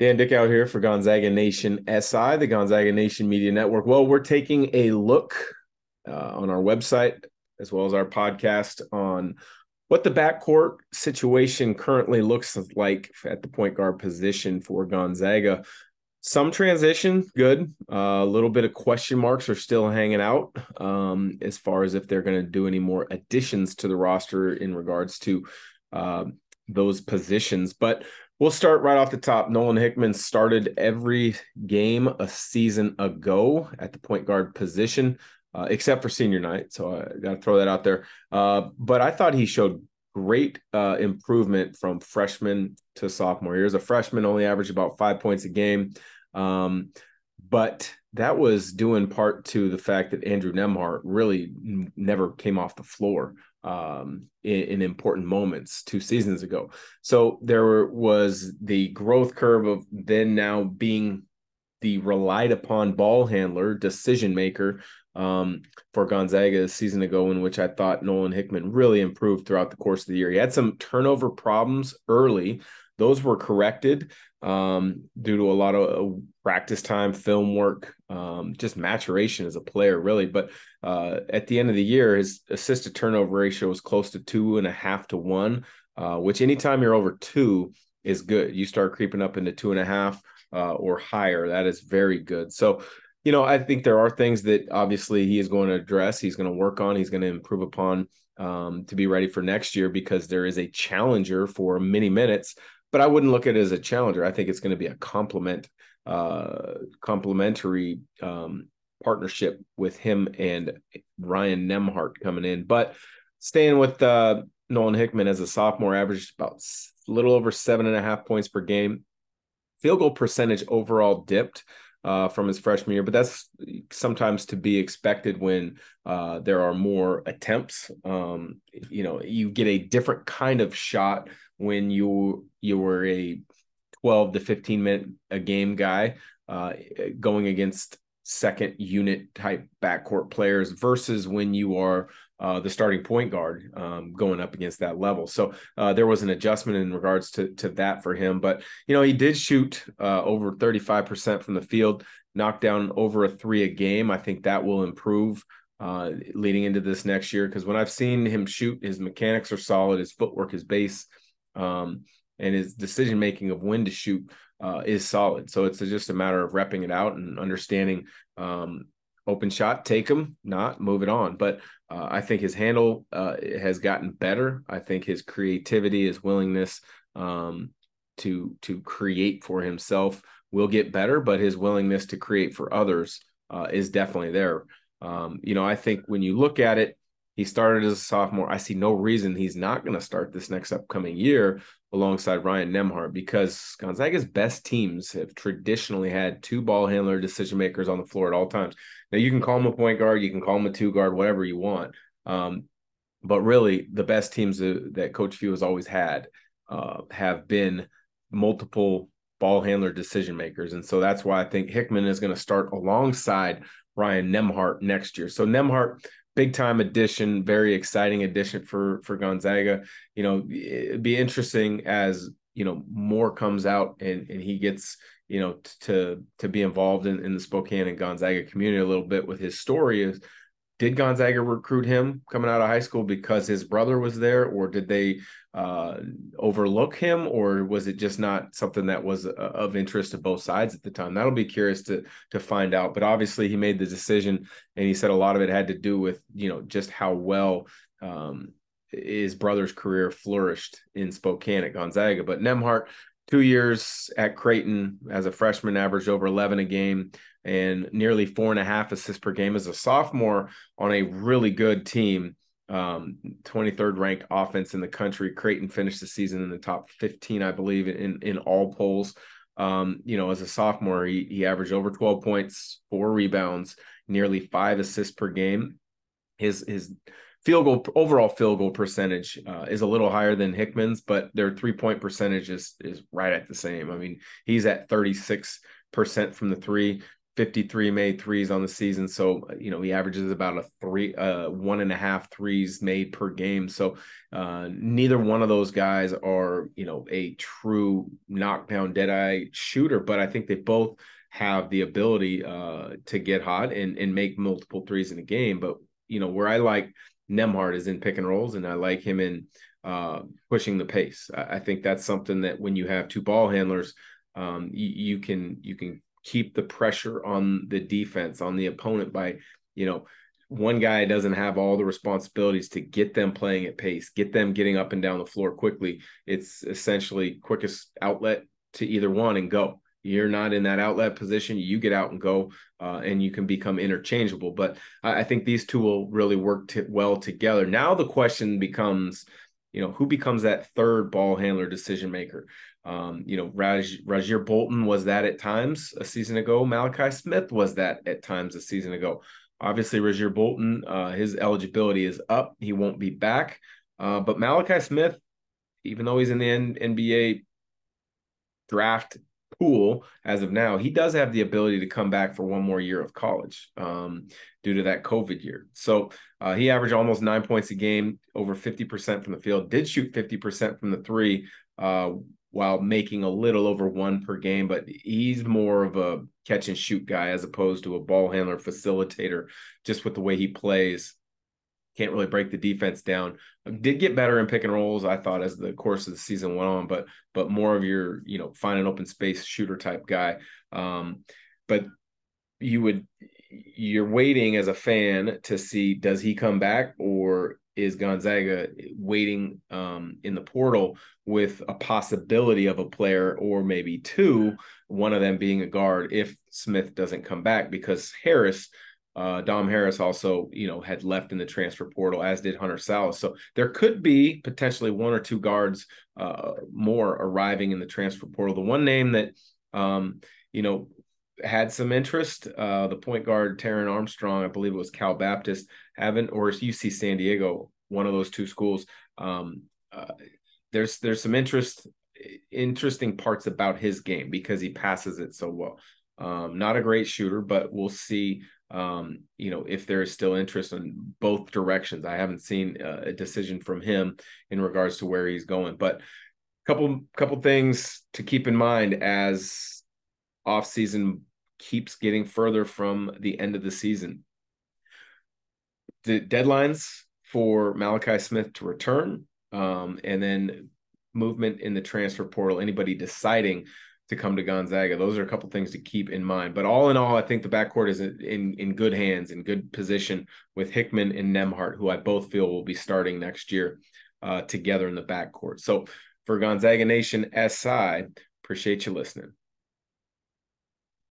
Dan Dickau here for Gonzaga Nation SI, the Gonzaga Nation Media Network. Well, we're taking a look uh, on our website as well as our podcast on what the backcourt situation currently looks like at the point guard position for Gonzaga. Some transition, good. Uh, a little bit of question marks are still hanging out um, as far as if they're going to do any more additions to the roster in regards to uh, those positions. But We'll start right off the top. Nolan Hickman started every game a season ago at the point guard position, uh, except for senior night. So I got to throw that out there. Uh, but I thought he showed great uh, improvement from freshman to sophomore year. As a freshman, only averaged about five points a game. Um, but that was due in part to the fact that Andrew Nembhard really never came off the floor um, in, in, important moments two seasons ago. So there was the growth curve of then now being the relied upon ball handler, decision maker um, for Gonzaga a season ago, in which I thought Nolan Hickman really improved throughout the course of the year. He had some turnover problems early. Those were corrected um, due to a lot of uh, practice time, film work, um, just maturation as a player, really. But uh, at the end of the year, his assist to turnover ratio was close to two and a half to one, uh, which anytime you're over two is good. You start creeping up into two and a half uh, or higher. That is very good. So, you know, I think there are things that obviously he is going to address, he's going to work on, he's going to improve upon um, to be ready for next year because there is a challenger for many minutes but I wouldn't look at it as a challenger. I think it's going to be a complement, uh, complementary um, partnership with him and Ryan Nembhard coming in. But staying with uh, Nolan Hickman as a sophomore, averaged about a little over seven and a half points per game. Field goal percentage overall dipped uh, from his freshman year, but that's sometimes to be expected when uh, there are more attempts. Um, you know, you get a different kind of shot when you you were a 12 to 15 minute a game guy uh, going against second unit type backcourt players versus when you are uh, the starting point guard um, going up against that level. So uh, there was an adjustment in regards to to that for him. But you know he did shoot uh, over 35% from the field, knocked down over a three a game. I think that will improve. Uh, leading into this next year, because when I've seen him shoot, his mechanics are solid, his footwork, his base, um, and his decision making of when to shoot uh, is solid. So it's just a matter of repping it out and understanding um, open shot, take them, not move it on. But uh, I think his handle uh, has gotten better. I think his creativity, his willingness um, to to create for himself will get better, but his willingness to create for others uh, is definitely there. Um, you know, I think when you look at it, he started as a sophomore. I see no reason he's not going to start this next upcoming year alongside Ryan Nembhard because Gonzaga's best teams have traditionally had two ball handler decision makers on the floor at all times. Now you can call him a point guard, you can call him a two guard, whatever you want. Um, but really, the best teams that, Coach Few has always had uh, have been multiple ball handler decision makers, and so that's why I think Hickman is going to start alongside Ryan Nembhard next year. So Nembhard big time addition, very exciting addition for for Gonzaga. You know, it'd be interesting as you know more comes out and and he gets you know to to be involved in, in the Spokane and Gonzaga community a little bit with his story is did Gonzaga recruit him coming out of high school because his brother was there, or did they uh, overlook him, or was it just not something that was uh, of interest to both sides at the time? That'll be curious to to find out. But obviously, he made the decision, and he said a lot of it had to do with you know just how well um, his brother's career flourished in Spokane at Gonzaga. But Nembhard, two years at Creighton as a freshman, averaged over 11 a game and nearly four and a half assists per game as a sophomore on a really good team. Um, 23rd ranked offense in the country. Creighton finished the season in the top 15, I believe, in in all polls. Um, you know, as a sophomore, he, he averaged over 12 points, four rebounds, nearly five assists per game. His his field goal overall field goal percentage uh, is a little higher than Hickman's, but their three point percentage is is right at the same. I mean, he's at 36 percent from the three, 53 made threes on the season. So, you know, he averages about a three, uh, one and a half threes made per game. So, uh, neither one of those guys are, you know, a true knockdown dead eye shooter, but I think they both have the ability uh, to get hot and, and make multiple threes in a game. But, you know, where I like Nembhard is in pick and rolls and I like him in uh, pushing the pace. I, I think that's something that when you have two ball handlers, um, you can, you can keep the pressure on the defense on the opponent by you know one guy doesn't have all the responsibilities to get them playing at pace get them getting up and down the floor quickly it's essentially quickest outlet to either one and go you're not in that outlet position you get out and go uh, and you can become interchangeable but I, I think these two will really work t- well together now the question becomes you know who becomes that third ball handler decision maker um, you know, Raj, Rasir Bolton was that at times a season ago. Malachi Smith was that at times a season ago. Obviously, Rasir Bolton, uh, his eligibility is up. He won't be back. Uh, but Malachi Smith, even though he's in the N- NBA draft pool as of now, he does have the ability to come back for one more year of college um, due to that COVID year. So uh, he averaged almost nine points a game, over 50% from the field, did shoot 50% from the three. Uh, while making a little over one per game, but he's more of a catch and shoot guy as opposed to a ball handler facilitator, just with the way he plays. Can't really break the defense down. Did get better in pick and rolls, I thought, as the course of the season went on, but but more of your, you know, find an open space shooter type guy. Um, but you would you're waiting as a fan to see does he come back or is Gonzaga waiting um, in the portal with a possibility of a player or maybe two, one of them being a guard if Smith doesn't come back because Harris, uh, Dom Harris also, you know, had left in the transfer portal, as did Hunter Sallis. So there could be potentially one or two guards uh, more arriving in the transfer portal. The one name that, um, you know, had some interest. Uh, the point guard Taran Armstrong, I believe it was Cal Baptist, haven't, or UC San Diego, one of those two schools. Um, uh, there's there's some interest, interesting parts about his game because he passes it so well. Um, not a great shooter, but we'll see. Um, you know, if there is still interest in both directions. I haven't seen uh, a decision from him in regards to where he's going, but couple couple things to keep in mind as offseason keeps getting further from the end of the season. The deadlines for Malachi Smith to return, um, and then movement in the transfer portal, anybody deciding to come to Gonzaga. Those are a couple things to keep in mind. But all in all, I think the backcourt is in in good hands, in good position with Hickman and Nembhard, who I both feel will be starting next year uh, together in the backcourt. So for Gonzaga Nation SI, appreciate you listening.